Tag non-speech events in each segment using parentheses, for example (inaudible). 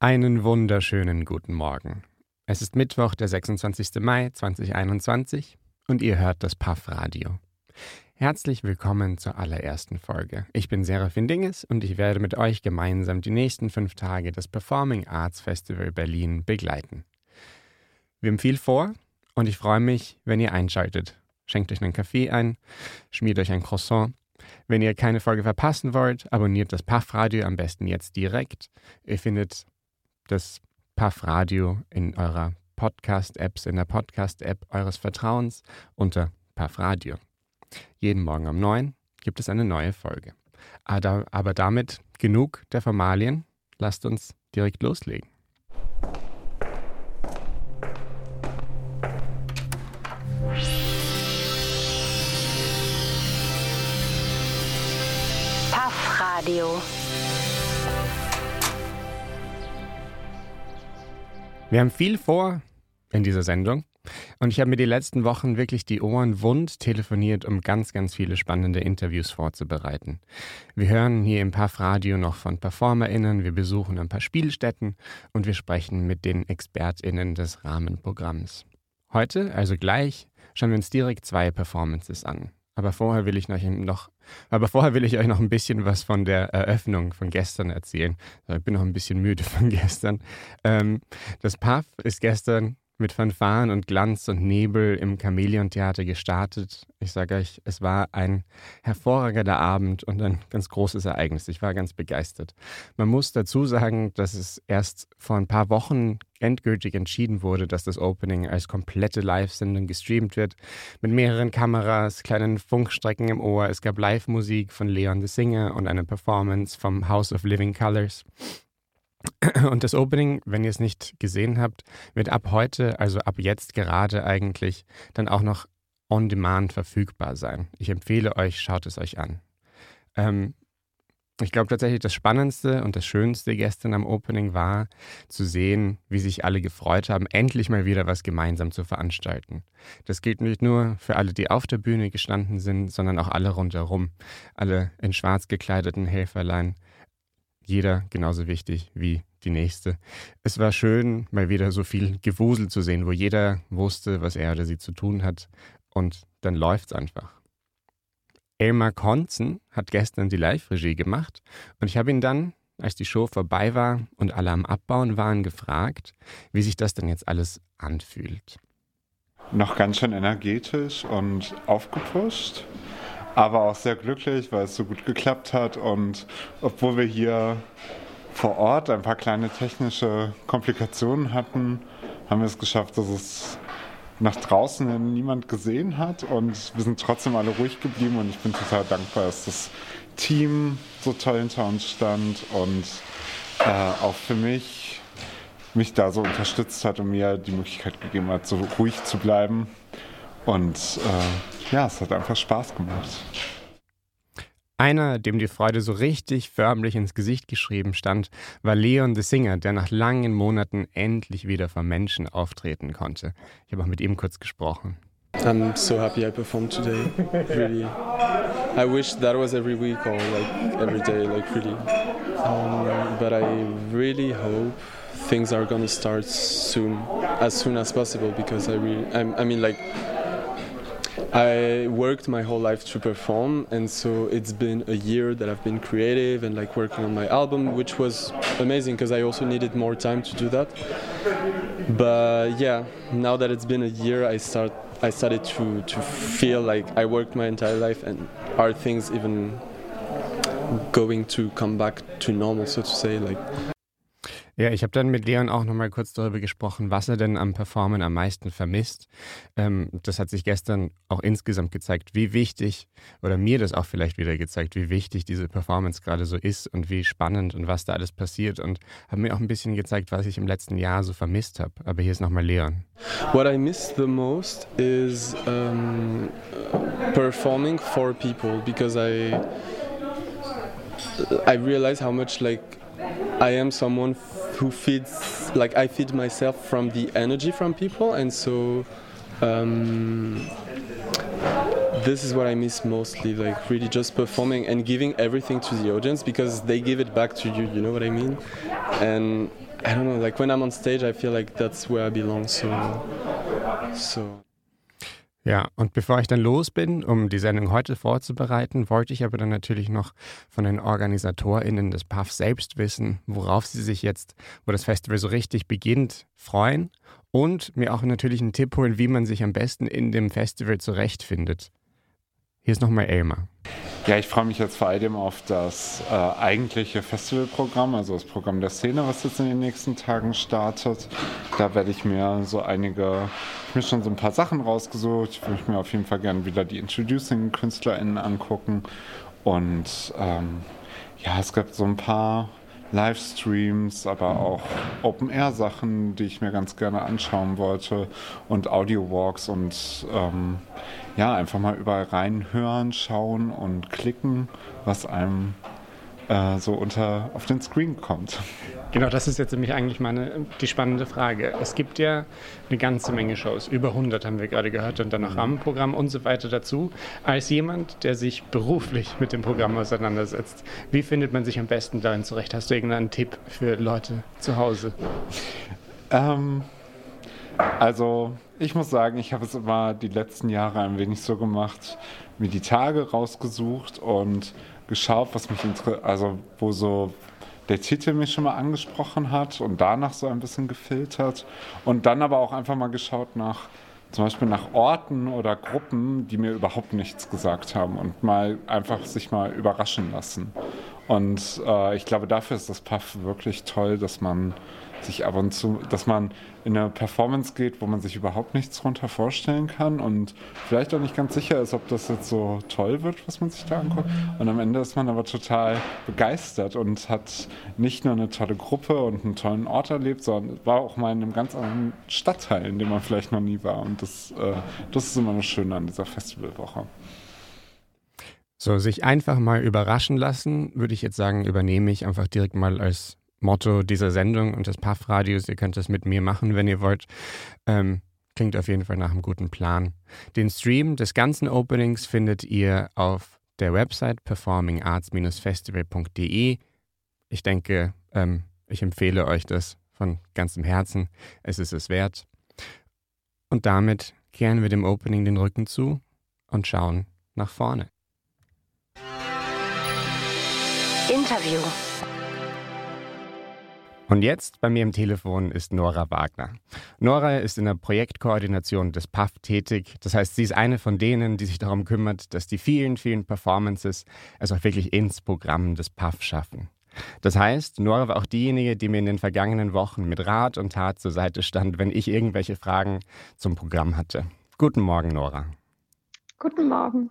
Einen wunderschönen guten Morgen. Es ist Mittwoch, der 26. Mai 2021 und ihr hört das Puff Radio. Herzlich willkommen zur allerersten Folge. Ich bin Serafin Dinges und ich werde mit euch gemeinsam die nächsten fünf Tage des Performing Arts Festival Berlin begleiten. Wir haben viel vor und ich freue mich, wenn ihr einschaltet. Schenkt euch einen Kaffee ein, schmiert euch ein Croissant wenn ihr keine Folge verpassen wollt, abonniert das Puff Radio am besten jetzt direkt. Ihr findet das Puff Radio in eurer Podcast-Apps, in der Podcast-App eures Vertrauens unter Puff Radio. Jeden Morgen um 9 gibt es eine neue Folge. Aber damit genug der Formalien. Lasst uns direkt loslegen. Puff Radio. Wir haben viel vor in dieser Sendung und ich habe mir die letzten Wochen wirklich die Ohren wund telefoniert, um ganz, ganz viele spannende Interviews vorzubereiten. Wir hören hier im Puff Radio noch von PerformerInnen, wir besuchen ein paar Spielstätten und wir sprechen mit den ExpertInnen des Rahmenprogramms. Heute, also gleich, schauen wir uns direkt zwei Performances an. Aber vorher will ich noch, aber vorher will ich euch noch ein bisschen was von der Eröffnung von gestern erzählen. Ich bin noch ein bisschen müde von gestern. Ähm, das Puff ist gestern mit Fanfaren und Glanz und Nebel im Chamäleon-Theater gestartet. Ich sage euch, es war ein hervorragender Abend und ein ganz großes Ereignis. Ich war ganz begeistert. Man muss dazu sagen, dass es erst vor ein paar Wochen endgültig entschieden wurde, dass das Opening als komplette Live-Sendung gestreamt wird. Mit mehreren Kameras, kleinen Funkstrecken im Ohr. Es gab Live-Musik von Leon the Singer und eine Performance vom House of Living Colors. (clears throat) Und das Opening, wenn ihr es nicht gesehen habt, wird ab heute, also ab jetzt gerade eigentlich, dann auch noch on demand verfügbar sein. Ich empfehle euch, schaut es euch an. Ähm, ich glaube tatsächlich, das Spannendste und das Schönste gestern am Opening war, zu sehen, wie sich alle gefreut haben, endlich mal wieder was gemeinsam zu veranstalten. Das gilt nicht nur für alle, die auf der Bühne gestanden sind, sondern auch alle rundherum. Alle in schwarz gekleideten Helferlein, jeder genauso wichtig wie die nächste. Es war schön, mal wieder so viel Gewusel zu sehen, wo jeder wusste, was er oder sie zu tun hat. Und dann läuft's einfach. Elmar Konzen hat gestern die Live-Regie gemacht und ich habe ihn dann, als die Show vorbei war und alle am Abbauen waren, gefragt, wie sich das denn jetzt alles anfühlt. Noch ganz schön energetisch und aufgepusht aber auch sehr glücklich, weil es so gut geklappt hat. Und obwohl wir hier vor Ort ein paar kleine technische Komplikationen hatten, haben wir es geschafft, dass es nach draußen niemand gesehen hat. Und wir sind trotzdem alle ruhig geblieben. Und ich bin total dankbar, dass das Team so toll hinter uns stand und äh, auch für mich mich da so unterstützt hat und mir die Möglichkeit gegeben hat, so ruhig zu bleiben. Und äh, ja, es hat einfach Spaß gemacht. Einer, dem die Freude so richtig förmlich ins Gesicht geschrieben stand, war Leon the Singer, der nach langen Monaten endlich wieder vor Menschen auftreten konnte. Ich habe auch mit ihm kurz gesprochen. I'm so happy I performed today. Really, I wish that was every week or like every day, like really. Um, but I really hope things are gonna start soon, as soon as possible, because I really, I, I mean, like I worked my whole life to perform, and so it's been a year that I've been creative and like working on my album, which was amazing because I also needed more time to do that. But yeah, now that it's been a year, I start I started to to feel like I worked my entire life, and are things even going to come back to normal, so to say, like. Ja, ich habe dann mit Leon auch nochmal kurz darüber gesprochen, was er denn am Performen am meisten vermisst. Ähm, das hat sich gestern auch insgesamt gezeigt, wie wichtig, oder mir das auch vielleicht wieder gezeigt, wie wichtig diese Performance gerade so ist und wie spannend und was da alles passiert. Und habe mir auch ein bisschen gezeigt, was ich im letzten Jahr so vermisst habe. Aber hier ist nochmal Leon. What I miss the most is um, performing for people because I I realize how much like I am someone who feeds like I feed myself from the energy from people, and so um, this is what I miss mostly. Like really just performing and giving everything to the audience because they give it back to you. You know what I mean? And I don't know, like when I'm on stage, I feel like that's where I belong. So, so. Ja, und bevor ich dann los bin, um die Sendung heute vorzubereiten, wollte ich aber dann natürlich noch von den OrganisatorInnen des PAF selbst wissen, worauf sie sich jetzt, wo das Festival so richtig beginnt, freuen und mir auch natürlich einen Tipp holen, wie man sich am besten in dem Festival zurechtfindet. Hier ist nochmal Elmar. Ja, ich freue mich jetzt vor allem auf das äh, eigentliche Festivalprogramm, also das Programm der Szene, was jetzt in den nächsten Tagen startet. Da werde ich mir so einige, ich mir schon so ein paar Sachen rausgesucht. Ich möchte mir auf jeden Fall gerne wieder die Introducing-KünstlerInnen angucken. Und ähm, ja, es gibt so ein paar Livestreams, aber auch Open-Air-Sachen, die ich mir ganz gerne anschauen wollte und Audio-Walks und ähm, ja, einfach mal überall reinhören, schauen und klicken, was einem äh, so unter auf den Screen kommt. Genau, das ist jetzt nämlich eigentlich meine, die spannende Frage. Es gibt ja eine ganze Menge Shows, über 100 haben wir gerade gehört und dann noch Rahmenprogramm und so weiter dazu. Als jemand, der sich beruflich mit dem Programm auseinandersetzt, wie findet man sich am besten darin zurecht? Hast du irgendeinen Tipp für Leute zu Hause? Ähm, also ich muss sagen, ich habe es immer die letzten Jahre ein wenig so gemacht, mir die Tage rausgesucht und geschaut, was mich also wo so der Titel mich schon mal angesprochen hat und danach so ein bisschen gefiltert und dann aber auch einfach mal geschaut nach zum Beispiel nach Orten oder Gruppen, die mir überhaupt nichts gesagt haben und mal einfach sich mal überraschen lassen. Und äh, ich glaube, dafür ist das Puff wirklich toll, dass man sich ab und zu, dass man in eine Performance geht, wo man sich überhaupt nichts darunter vorstellen kann und vielleicht auch nicht ganz sicher ist, ob das jetzt so toll wird, was man sich da anguckt. Und am Ende ist man aber total begeistert und hat nicht nur eine tolle Gruppe und einen tollen Ort erlebt, sondern war auch mal in einem ganz anderen Stadtteil, in dem man vielleicht noch nie war. Und das, äh, das ist immer das Schöne an dieser Festivalwoche. So, sich einfach mal überraschen lassen, würde ich jetzt sagen, übernehme ich einfach direkt mal als Motto dieser Sendung und des Puff-Radios. Ihr könnt das mit mir machen, wenn ihr wollt. Ähm, klingt auf jeden Fall nach einem guten Plan. Den Stream des ganzen Openings findet ihr auf der Website performingarts-festival.de. Ich denke, ähm, ich empfehle euch das von ganzem Herzen. Es ist es wert. Und damit kehren wir dem Opening den Rücken zu und schauen nach vorne. Interview. Und jetzt bei mir im Telefon ist Nora Wagner. Nora ist in der Projektkoordination des PAF tätig. Das heißt, sie ist eine von denen, die sich darum kümmert, dass die vielen, vielen Performances es auch wirklich ins Programm des PAF schaffen. Das heißt, Nora war auch diejenige, die mir in den vergangenen Wochen mit Rat und Tat zur Seite stand, wenn ich irgendwelche Fragen zum Programm hatte. Guten Morgen, Nora. Guten Morgen.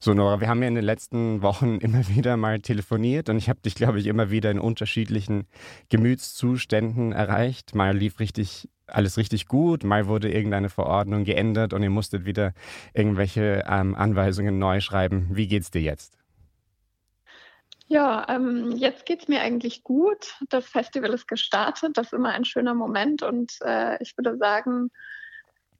So, Nora, wir haben ja in den letzten Wochen (laughs) immer wieder mal telefoniert und ich habe dich, glaube ich, immer wieder in unterschiedlichen Gemütszuständen erreicht. Mal lief richtig alles richtig gut, mal wurde irgendeine Verordnung geändert und ihr musstet wieder irgendwelche ähm, Anweisungen neu schreiben. Wie geht's dir jetzt? Ja, ähm, jetzt geht's mir eigentlich gut. Das Festival ist gestartet. Das ist immer ein schöner Moment und äh, ich würde sagen,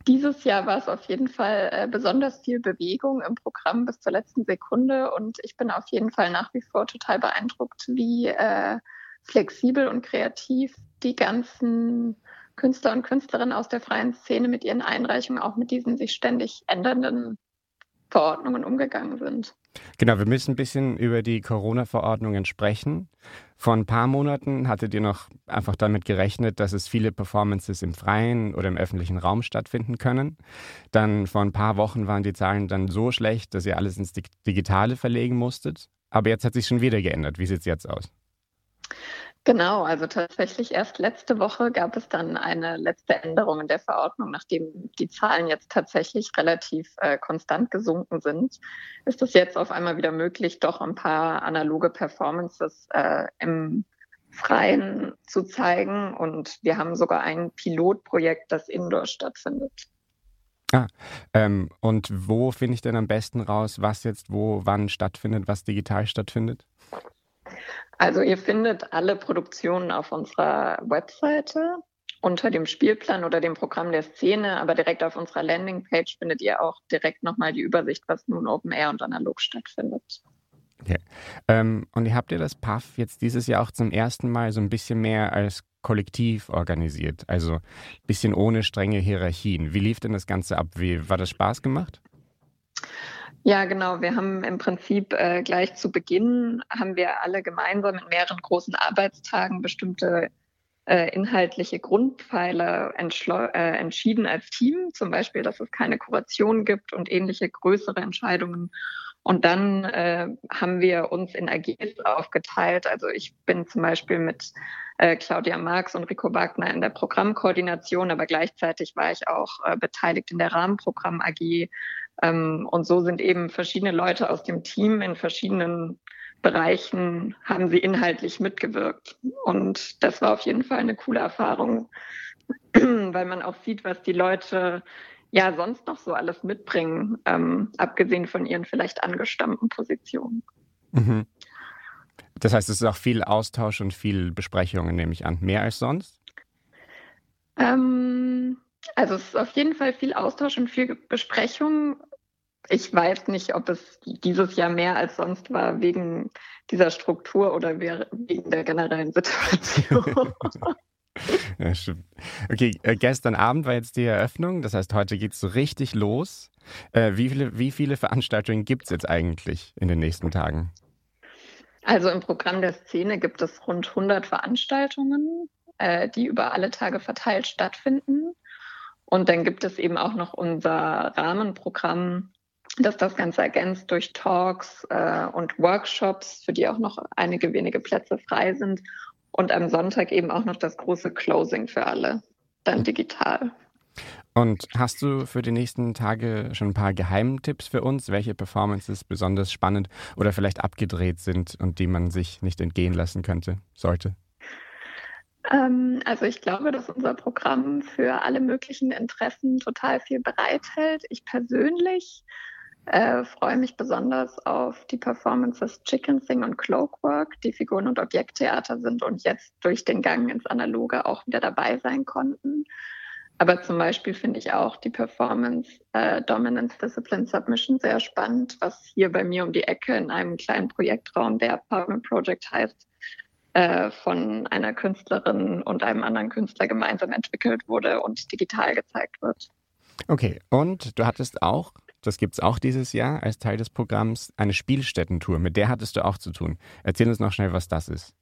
dieses Jahr war es auf jeden Fall äh, besonders viel Bewegung im Programm bis zur letzten Sekunde und ich bin auf jeden Fall nach wie vor total beeindruckt, wie äh, flexibel und kreativ die ganzen Künstler und Künstlerinnen aus der freien Szene mit ihren Einreichungen auch mit diesen sich ständig ändernden Verordnungen umgegangen sind. Genau, wir müssen ein bisschen über die Corona-Verordnungen sprechen. Vor ein paar Monaten hattet ihr noch einfach damit gerechnet, dass es viele Performances im freien oder im öffentlichen Raum stattfinden können. Dann vor ein paar Wochen waren die Zahlen dann so schlecht, dass ihr alles ins Digitale verlegen musstet. Aber jetzt hat sich schon wieder geändert. Wie sieht es jetzt aus? Genau, also tatsächlich erst letzte Woche gab es dann eine letzte Änderung in der Verordnung, nachdem die Zahlen jetzt tatsächlich relativ äh, konstant gesunken sind, ist es jetzt auf einmal wieder möglich, doch ein paar analoge Performances äh, im Freien zu zeigen. Und wir haben sogar ein Pilotprojekt, das indoor stattfindet. Ah, ähm, und wo finde ich denn am besten raus, was jetzt wo, wann stattfindet, was digital stattfindet? Also ihr findet alle Produktionen auf unserer Webseite unter dem Spielplan oder dem Programm der Szene, aber direkt auf unserer Landingpage findet ihr auch direkt nochmal die Übersicht, was nun Open Air und analog stattfindet. Okay. Ähm, und habt ihr das PAF jetzt dieses Jahr auch zum ersten Mal so ein bisschen mehr als Kollektiv organisiert? Also ein bisschen ohne strenge Hierarchien. Wie lief denn das Ganze ab? Wie, war das Spaß gemacht? Ja, genau. Wir haben im Prinzip äh, gleich zu Beginn haben wir alle gemeinsam in mehreren großen Arbeitstagen bestimmte äh, inhaltliche Grundpfeiler äh, entschieden als Team. Zum Beispiel, dass es keine Kuration gibt und ähnliche größere Entscheidungen. Und dann äh, haben wir uns in AGs aufgeteilt. Also ich bin zum Beispiel mit äh, Claudia Marx und Rico Wagner in der Programmkoordination, aber gleichzeitig war ich auch äh, beteiligt in der Rahmenprogramm AG. Ähm, und so sind eben verschiedene Leute aus dem Team in verschiedenen Bereichen haben sie inhaltlich mitgewirkt. Und das war auf jeden Fall eine coole Erfahrung, (clears throat) weil man auch sieht, was die Leute ja sonst noch so alles mitbringen, ähm, abgesehen von ihren vielleicht angestammten Positionen. Mhm. Das heißt, es ist auch viel Austausch und viel Besprechungen, nehme ich an. Mehr als sonst? Ähm, also es ist auf jeden Fall viel Austausch und viel Besprechung. Ich weiß nicht, ob es dieses Jahr mehr als sonst war wegen dieser Struktur oder wegen der generellen Situation. (laughs) ja, stimmt. Okay, äh, gestern Abend war jetzt die Eröffnung, das heißt, heute geht es so richtig los. Äh, wie, viele, wie viele Veranstaltungen gibt es jetzt eigentlich in den nächsten Tagen? Also im Programm der Szene gibt es rund 100 Veranstaltungen, äh, die über alle Tage verteilt stattfinden. Und dann gibt es eben auch noch unser Rahmenprogramm dass das Ganze ergänzt durch Talks äh, und Workshops, für die auch noch einige wenige Plätze frei sind. Und am Sonntag eben auch noch das große Closing für alle, dann digital. Und hast du für die nächsten Tage schon ein paar Geheimtipps für uns, welche Performances besonders spannend oder vielleicht abgedreht sind und die man sich nicht entgehen lassen könnte, sollte? Ähm, also ich glaube, dass unser Programm für alle möglichen Interessen total viel bereithält. Ich persönlich äh, freue mich besonders auf die Performances Chicken Sing und Cloakwork, die Figuren- und Objekttheater sind und jetzt durch den Gang ins Analoge auch wieder dabei sein konnten. Aber zum Beispiel finde ich auch die Performance äh, Dominance Discipline Submission sehr spannend, was hier bei mir um die Ecke in einem kleinen Projektraum, der Apartment Project heißt, äh, von einer Künstlerin und einem anderen Künstler gemeinsam entwickelt wurde und digital gezeigt wird. Okay, und du hattest auch das gibt es auch dieses Jahr als Teil des Programms, eine Spielstättentour. Mit der hattest du auch zu tun. Erzähl uns noch schnell, was das ist.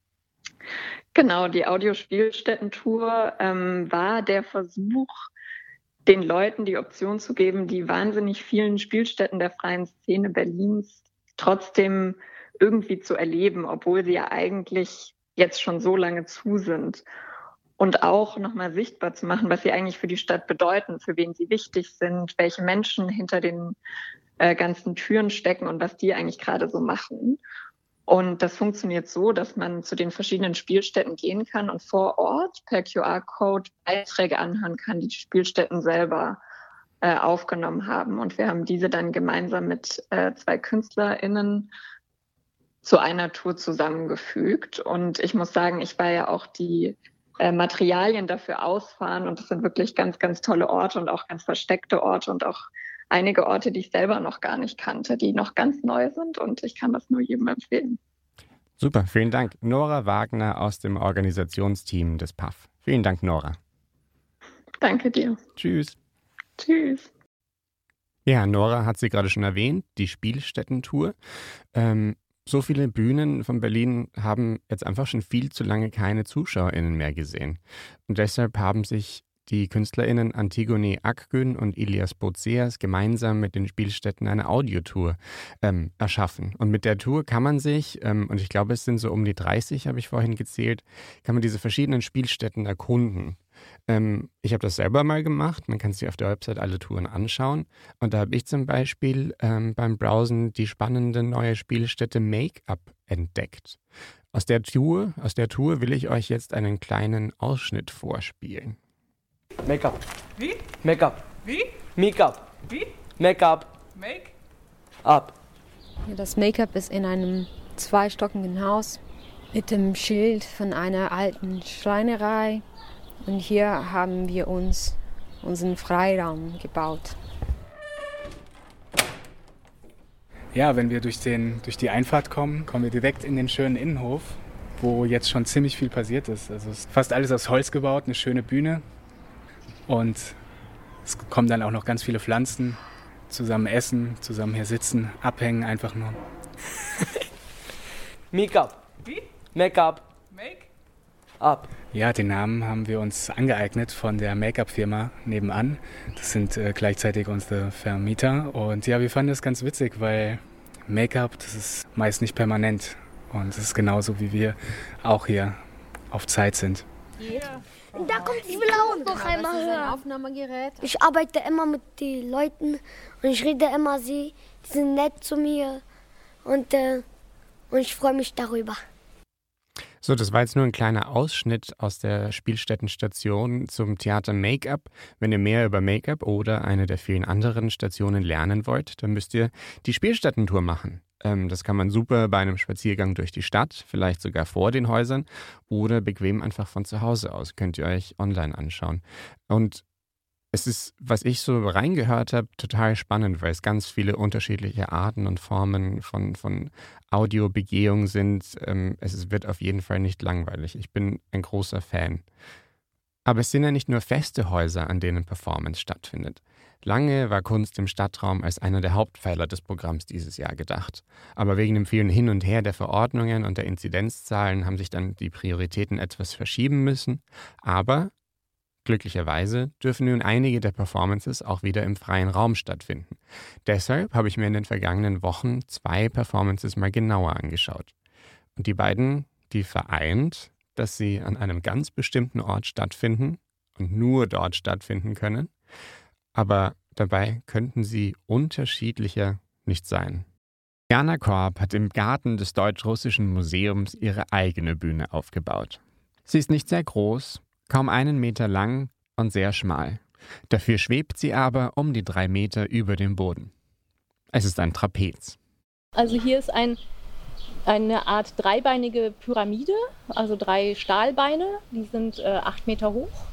Genau, die Audiospielstättentour ähm, war der Versuch, den Leuten die Option zu geben, die wahnsinnig vielen Spielstätten der freien Szene Berlins trotzdem irgendwie zu erleben, obwohl sie ja eigentlich jetzt schon so lange zu sind und auch nochmal sichtbar zu machen, was sie eigentlich für die Stadt bedeuten, für wen sie wichtig sind, welche Menschen hinter den äh, ganzen Türen stecken und was die eigentlich gerade so machen. Und das funktioniert so, dass man zu den verschiedenen Spielstätten gehen kann und vor Ort per QR-Code Beiträge anhören kann, die die Spielstätten selber äh, aufgenommen haben. Und wir haben diese dann gemeinsam mit äh, zwei KünstlerInnen zu einer Tour zusammengefügt. Und ich muss sagen, ich war ja auch die äh, Materialien dafür ausfahren. Und das sind wirklich ganz, ganz tolle Orte und auch ganz versteckte Orte und auch einige Orte, die ich selber noch gar nicht kannte, die noch ganz neu sind. Und ich kann das nur jedem empfehlen. Super, vielen Dank. Nora Wagner aus dem Organisationsteam des PAF. Vielen Dank, Nora. Danke dir. Tschüss. Tschüss. Ja, Nora hat sie gerade schon erwähnt, die Spielstättentour. Ähm, so viele Bühnen von Berlin haben jetzt einfach schon viel zu lange keine ZuschauerInnen mehr gesehen. Und deshalb haben sich die KünstlerInnen Antigone Akgün und Ilias Bozeas gemeinsam mit den Spielstätten eine Audiotour ähm, erschaffen. Und mit der Tour kann man sich, ähm, und ich glaube, es sind so um die 30, habe ich vorhin gezählt, kann man diese verschiedenen Spielstätten erkunden. Ähm, ich habe das selber mal gemacht. Man kann sich auf der Website alle Touren anschauen. Und da habe ich zum Beispiel ähm, beim Browsen die spannende neue Spielstätte Make-up entdeckt. Aus der Tour, aus der Tour will ich euch jetzt einen kleinen Ausschnitt vorspielen. Make-up. Wie? Make-up. Wie? Make-up. Wie? Make-up. Make-up. Ja, das Make-up ist in einem zweistöckigen Haus mit dem Schild von einer alten Schreinerei und hier haben wir uns unseren Freiraum gebaut. Ja, wenn wir durch, den, durch die Einfahrt kommen, kommen wir direkt in den schönen Innenhof, wo jetzt schon ziemlich viel passiert ist. Also es ist fast alles aus Holz gebaut, eine schöne Bühne und es kommen dann auch noch ganz viele Pflanzen, zusammen essen, zusammen hier sitzen, abhängen einfach nur. (laughs) Make-up. Wie? Make-up. Up. Ja, den Namen haben wir uns angeeignet von der Make-up-Firma nebenan. Das sind äh, gleichzeitig unsere Vermieter. Und ja, wir fanden das ganz witzig, weil Make-up, das ist meist nicht permanent. Und es ist genauso, wie wir auch hier auf Zeit sind. Yeah. Da kommt, ich will auch noch einmal hören. Aufnahmegerät. Ich arbeite immer mit den Leuten und ich rede immer sie, die sind nett zu mir und, äh, und ich freue mich darüber. So, das war jetzt nur ein kleiner Ausschnitt aus der Spielstättenstation zum Theater Make-up. Wenn ihr mehr über Make-up oder eine der vielen anderen Stationen lernen wollt, dann müsst ihr die Spielstättentour machen. Ähm, das kann man super bei einem Spaziergang durch die Stadt, vielleicht sogar vor den Häusern oder bequem einfach von zu Hause aus. Könnt ihr euch online anschauen. Und es ist, was ich so reingehört habe, total spannend, weil es ganz viele unterschiedliche Arten und Formen von, von Audiobegehung sind. Ähm, es wird auf jeden Fall nicht langweilig. Ich bin ein großer Fan. Aber es sind ja nicht nur feste Häuser, an denen Performance stattfindet. Lange war Kunst im Stadtraum als einer der Hauptpfeiler des Programms dieses Jahr gedacht. Aber wegen dem vielen Hin und Her der Verordnungen und der Inzidenzzahlen haben sich dann die Prioritäten etwas verschieben müssen. Aber Glücklicherweise dürfen nun einige der Performances auch wieder im freien Raum stattfinden. Deshalb habe ich mir in den vergangenen Wochen zwei Performances mal genauer angeschaut. Und die beiden, die vereint, dass sie an einem ganz bestimmten Ort stattfinden und nur dort stattfinden können, aber dabei könnten sie unterschiedlicher nicht sein. Jana Korb hat im Garten des Deutsch-Russischen Museums ihre eigene Bühne aufgebaut. Sie ist nicht sehr groß, kaum einen Meter lang und sehr schmal. Dafür schwebt sie aber um die drei Meter über dem Boden. Es ist ein Trapez. Also hier ist ein, eine Art dreibeinige Pyramide, also drei Stahlbeine, die sind äh, acht Meter hoch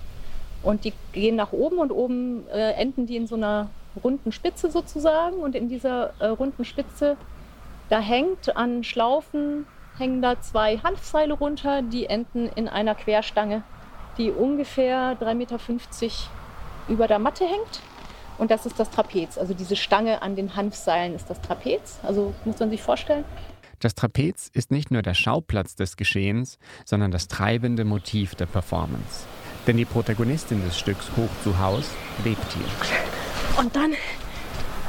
und die gehen nach oben und oben äh, enden die in so einer runden Spitze sozusagen und in dieser äh, runden Spitze, da hängt an Schlaufen, hängen da zwei Hanfseile runter, die enden in einer Querstange, die ungefähr 3,50 Meter über der Matte hängt. Und das ist das Trapez. Also diese Stange an den Hanfseilen ist das Trapez. Also muss man sich vorstellen. Das Trapez ist nicht nur der Schauplatz des Geschehens, sondern das treibende Motiv der Performance. Denn die Protagonistin des Stücks Hoch zu Haus lebt hier. Und dann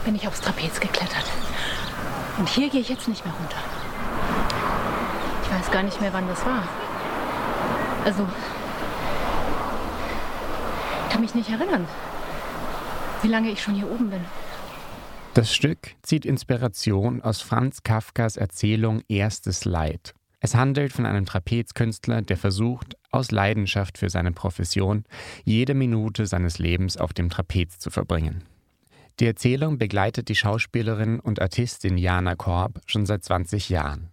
bin ich aufs Trapez geklettert. Und hier gehe ich jetzt nicht mehr runter. Ich weiß gar nicht mehr, wann das war. Also, kann mich nicht erinnern, wie lange ich schon hier oben bin. Das Stück zieht Inspiration aus Franz Kafkas Erzählung Erstes Leid. Es handelt von einem Trapezkünstler, der versucht, aus Leidenschaft für seine Profession jede Minute seines Lebens auf dem Trapez zu verbringen. Die Erzählung begleitet die Schauspielerin und Artistin Jana Korb schon seit 20 Jahren.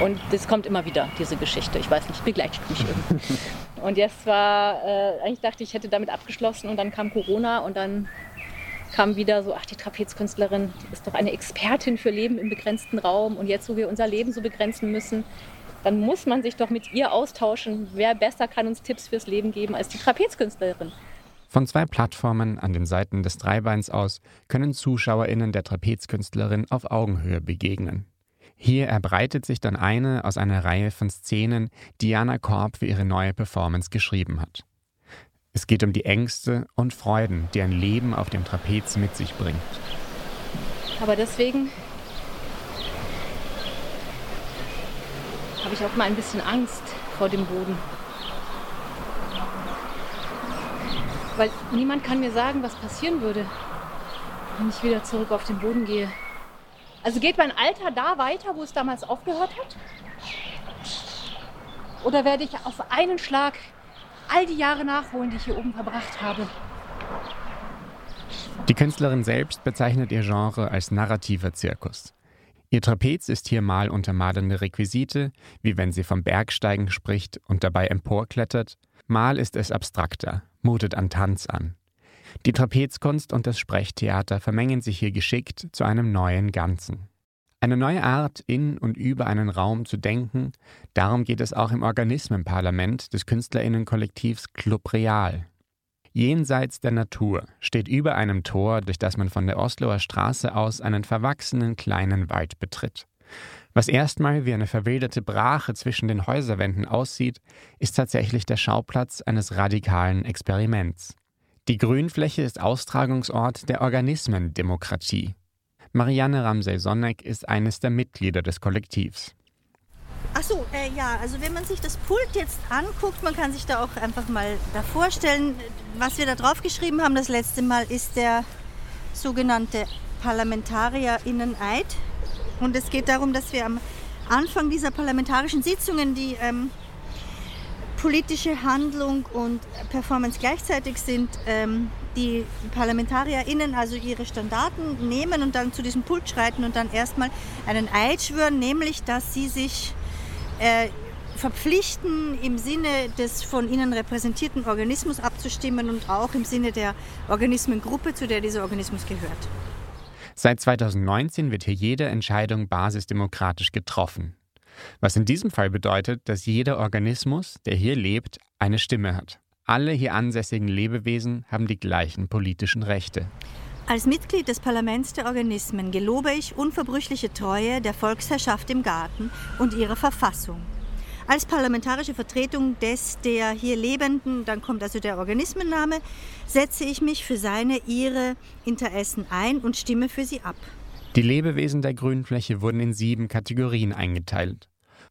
Und das kommt immer wieder, diese Geschichte. Ich weiß nicht, begleitet mich irgendwie. (laughs) Und jetzt war, äh, eigentlich dachte ich, ich hätte damit abgeschlossen und dann kam Corona und dann kam wieder so, ach, die Trapezkünstlerin, die ist doch eine Expertin für Leben im begrenzten Raum und jetzt, wo wir unser Leben so begrenzen müssen, dann muss man sich doch mit ihr austauschen. Wer besser kann uns Tipps fürs Leben geben als die Trapezkünstlerin? Von zwei Plattformen an den Seiten des Dreibeins aus können ZuschauerInnen der Trapezkünstlerin auf Augenhöhe begegnen. Hier erbreitet sich dann eine aus einer Reihe von Szenen, die Jana Korb für ihre neue Performance geschrieben hat. Es geht um die Ängste und Freuden, die ein Leben auf dem Trapez mit sich bringt. Aber deswegen habe ich auch mal ein bisschen Angst vor dem Boden. Weil niemand kann mir sagen, was passieren würde, wenn ich wieder zurück auf den Boden gehe. Also geht mein Alter da weiter, wo es damals aufgehört hat? Oder werde ich auf einen Schlag all die Jahre nachholen, die ich hier oben verbracht habe? Die Künstlerin selbst bezeichnet ihr Genre als narrativer Zirkus. Ihr Trapez ist hier mal untermalende Requisite, wie wenn sie vom Bergsteigen spricht und dabei emporklettert, mal ist es abstrakter, mutet an Tanz an. Die Trapezkunst und das Sprechtheater vermengen sich hier geschickt zu einem neuen Ganzen. Eine neue Art, in und über einen Raum zu denken, darum geht es auch im Organismenparlament des Künstlerinnenkollektivs Club Real. Jenseits der Natur steht über einem Tor, durch das man von der Osloer Straße aus einen verwachsenen kleinen Wald betritt. Was erstmal wie eine verwilderte Brache zwischen den Häuserwänden aussieht, ist tatsächlich der Schauplatz eines radikalen Experiments. Die Grünfläche ist Austragungsort der Organismendemokratie. Marianne Ramsey-Sonneck ist eines der Mitglieder des Kollektivs. Ach so, äh, ja, also wenn man sich das Pult jetzt anguckt, man kann sich da auch einfach mal da vorstellen, was wir da drauf geschrieben haben das letzte Mal ist der sogenannte Parlamentarierinneneid. Und es geht darum, dass wir am Anfang dieser parlamentarischen Sitzungen die ähm, politische Handlung und Performance gleichzeitig sind, ähm, die ParlamentarierInnen also ihre Standarten nehmen und dann zu diesem Pult schreiten und dann erstmal einen Eid schwören, nämlich dass sie sich äh, verpflichten, im Sinne des von ihnen repräsentierten Organismus abzustimmen und auch im Sinne der Organismengruppe, zu der dieser Organismus gehört. Seit 2019 wird hier jede Entscheidung basisdemokratisch getroffen. Was in diesem Fall bedeutet, dass jeder Organismus, der hier lebt, eine Stimme hat. Alle hier ansässigen Lebewesen haben die gleichen politischen Rechte. Als Mitglied des Parlaments der Organismen gelobe ich unverbrüchliche Treue der Volksherrschaft im Garten und ihrer Verfassung. Als parlamentarische Vertretung des der hier Lebenden, dann kommt also der Organismenname, setze ich mich für seine, ihre Interessen ein und stimme für sie ab. Die Lebewesen der Grünfläche wurden in sieben Kategorien eingeteilt.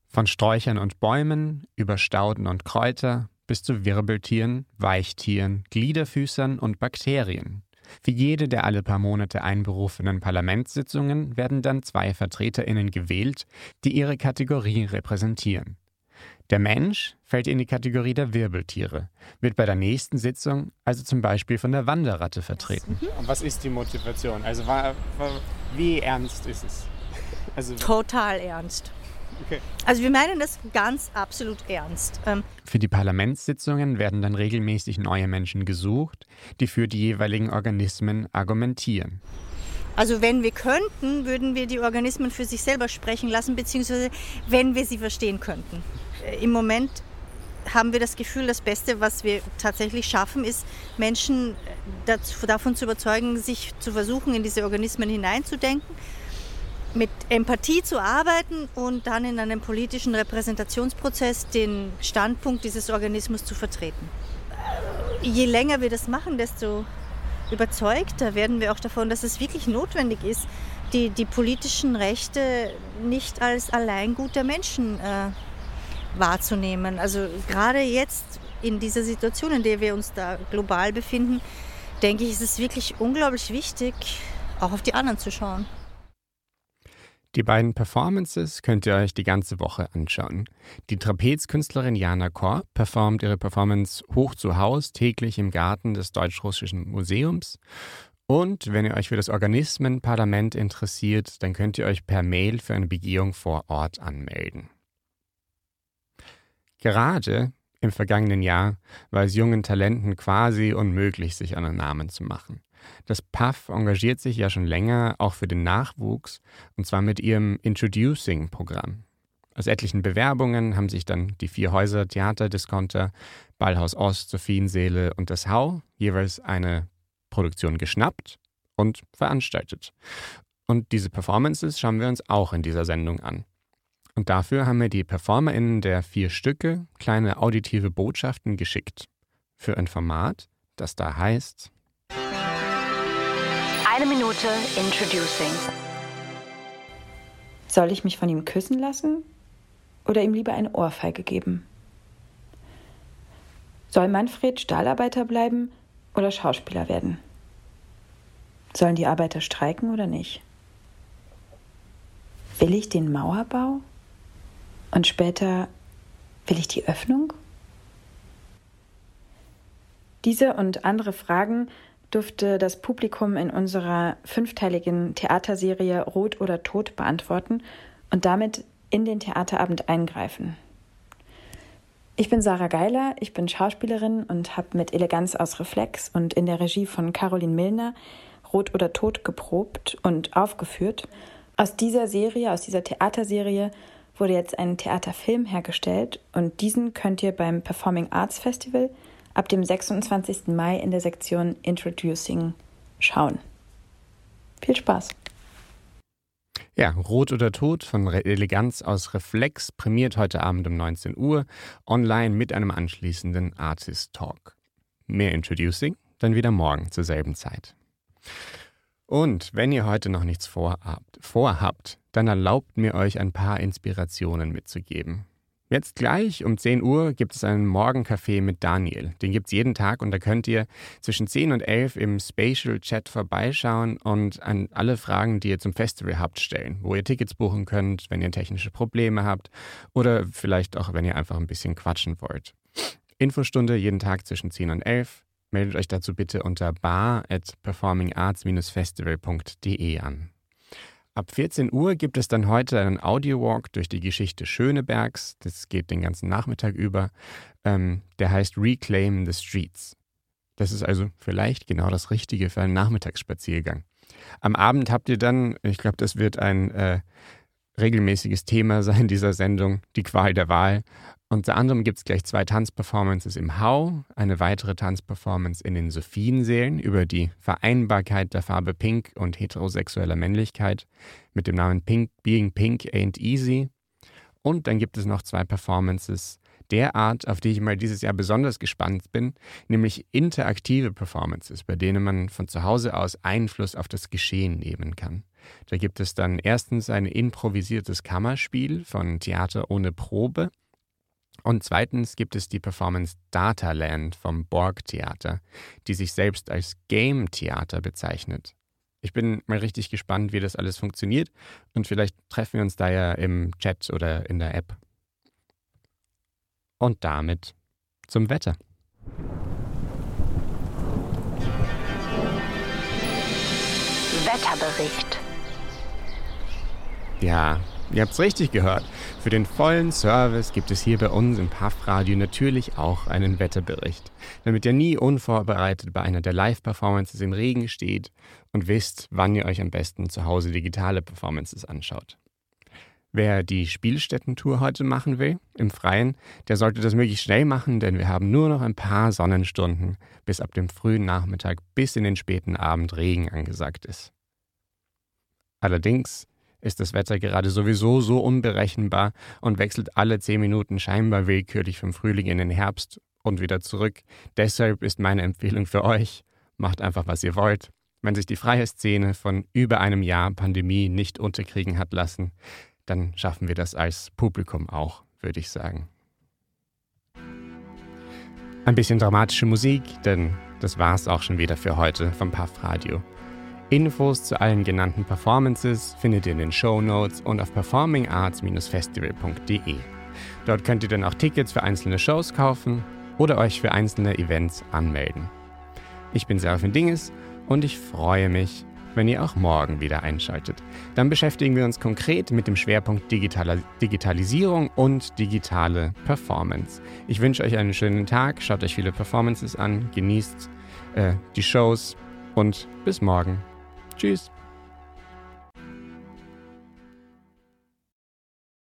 Von Sträuchern und Bäumen über Stauden und Kräuter bis zu Wirbeltieren, Weichtieren, Gliederfüßern und Bakterien. Für jede der alle paar Monate einberufenen Parlamentssitzungen werden dann zwei VertreterInnen gewählt, die ihre Kategorie repräsentieren. Der Mensch fällt in die Kategorie der Wirbeltiere, wird bei der nächsten Sitzung also zum Beispiel von der Wanderratte vertreten. Und was ist die Motivation? Also wie ernst ist es? Also Total ernst. Okay. Also wir meinen das ganz absolut ernst. Ähm für die Parlamentssitzungen werden dann regelmäßig neue Menschen gesucht, die für die jeweiligen Organismen argumentieren. Also wenn wir könnten, würden wir die Organismen für sich selber sprechen lassen, beziehungsweise wenn wir sie verstehen könnten. Äh, Im Moment haben wir das Gefühl, das Beste, was wir tatsächlich schaffen, ist, Menschen dazu, davon zu überzeugen, sich zu versuchen, in diese Organismen hineinzudenken mit Empathie zu arbeiten und dann in einem politischen Repräsentationsprozess den Standpunkt dieses Organismus zu vertreten. Je länger wir das machen, desto überzeugter werden wir auch davon, dass es wirklich notwendig ist, die, die politischen Rechte nicht als Alleingut der Menschen äh, wahrzunehmen. Also gerade jetzt in dieser Situation, in der wir uns da global befinden, denke ich, ist es wirklich unglaublich wichtig, auch auf die anderen zu schauen. Die beiden Performances könnt ihr euch die ganze Woche anschauen. Die Trapezkünstlerin Jana Korb performt ihre Performance hoch zu Haus täglich im Garten des Deutsch-Russischen Museums. Und wenn ihr euch für das Organismenparlament interessiert, dann könnt ihr euch per Mail für eine Begehung vor Ort anmelden. Gerade im vergangenen Jahr war es jungen Talenten quasi unmöglich, sich einen Namen zu machen. Das PAF engagiert sich ja schon länger auch für den Nachwuchs und zwar mit ihrem Introducing-Programm. Aus etlichen Bewerbungen haben sich dann die vier Häuser Theaterdiskonter, Ballhaus Ost, Sophienseele und das Hau jeweils eine Produktion geschnappt und veranstaltet. Und diese Performances schauen wir uns auch in dieser Sendung an. Und dafür haben wir die PerformerInnen der vier Stücke kleine auditive Botschaften geschickt. Für ein Format, das da heißt eine Minute Introducing. Soll ich mich von ihm küssen lassen oder ihm lieber eine Ohrfeige geben? Soll Manfred Stahlarbeiter bleiben oder Schauspieler werden? Sollen die Arbeiter streiken oder nicht? Will ich den Mauerbau? Und später will ich die Öffnung? Diese und andere Fragen durfte das Publikum in unserer fünfteiligen Theaterserie Rot oder Tod beantworten und damit in den Theaterabend eingreifen. Ich bin Sarah Geiler, ich bin Schauspielerin und habe mit Eleganz aus Reflex und in der Regie von Caroline Milner Rot oder Tod geprobt und aufgeführt Aus dieser Serie, aus dieser Theaterserie, wurde jetzt ein Theaterfilm hergestellt und diesen könnt ihr beim Performing Arts Festival ab dem 26. Mai in der Sektion Introducing schauen. Viel Spaß! Ja, Rot oder Tod von Eleganz aus Reflex prämiert heute Abend um 19 Uhr online mit einem anschließenden Artist Talk. Mehr Introducing dann wieder morgen zur selben Zeit. Und wenn ihr heute noch nichts vorhabt, vorhabt, dann erlaubt mir euch ein paar Inspirationen mitzugeben. Jetzt gleich um 10 Uhr gibt es einen Morgencafé mit Daniel. Den gibt es jeden Tag und da könnt ihr zwischen 10 und 11 im Spatial Chat vorbeischauen und an alle Fragen, die ihr zum Festival habt, stellen. Wo ihr Tickets buchen könnt, wenn ihr technische Probleme habt oder vielleicht auch, wenn ihr einfach ein bisschen quatschen wollt. Infostunde jeden Tag zwischen 10 und 11. Meldet euch dazu bitte unter bar at performingarts-festival.de an. Ab 14 Uhr gibt es dann heute einen Audio-Walk durch die Geschichte Schönebergs. Das geht den ganzen Nachmittag über. Ähm, der heißt Reclaim the Streets. Das ist also vielleicht genau das Richtige für einen Nachmittagsspaziergang. Am Abend habt ihr dann, ich glaube, das wird ein äh, regelmäßiges Thema (laughs) sein dieser Sendung, die Qual der Wahl. Unter anderem gibt es gleich zwei Tanzperformances im Hau, eine weitere Tanzperformance in den Sophienseelen über die Vereinbarkeit der Farbe Pink und heterosexueller Männlichkeit mit dem Namen Pink Being Pink Ain't Easy. Und dann gibt es noch zwei Performances der Art, auf die ich mal dieses Jahr besonders gespannt bin, nämlich interaktive Performances, bei denen man von zu Hause aus Einfluss auf das Geschehen nehmen kann. Da gibt es dann erstens ein improvisiertes Kammerspiel von Theater ohne Probe und zweitens gibt es die Performance Dataland vom Borg Theater, die sich selbst als Game Theater bezeichnet. Ich bin mal richtig gespannt, wie das alles funktioniert und vielleicht treffen wir uns da ja im Chat oder in der App. Und damit zum Wetter. Wetterbericht. Ja, ihr habt es richtig gehört. Für den vollen Service gibt es hier bei uns im Puff Radio natürlich auch einen Wetterbericht, damit ihr nie unvorbereitet bei einer der Live-Performances im Regen steht und wisst, wann ihr euch am besten zu Hause digitale Performances anschaut. Wer die Spielstättentour heute machen will, im Freien, der sollte das möglichst schnell machen, denn wir haben nur noch ein paar Sonnenstunden, bis ab dem frühen Nachmittag bis in den späten Abend Regen angesagt ist. Allerdings ist das Wetter gerade sowieso so unberechenbar und wechselt alle zehn Minuten scheinbar willkürlich vom Frühling in den Herbst und wieder zurück. Deshalb ist meine Empfehlung für euch, macht einfach, was ihr wollt. Wenn sich die freie Szene von über einem Jahr Pandemie nicht unterkriegen hat lassen, dann schaffen wir das als Publikum auch, würde ich sagen. Ein bisschen dramatische Musik, denn das war's auch schon wieder für heute vom Puff Radio. Infos zu allen genannten Performances findet ihr in den Show Notes und auf performingarts-festival.de. Dort könnt ihr dann auch Tickets für einzelne Shows kaufen oder euch für einzelne Events anmelden. Ich bin Serafin Dinges und ich freue mich, wenn ihr auch morgen wieder einschaltet. Dann beschäftigen wir uns konkret mit dem Schwerpunkt Digitala Digitalisierung und digitale Performance. Ich wünsche euch einen schönen Tag, schaut euch viele Performances an, genießt äh, die Shows und bis morgen. Tschüss.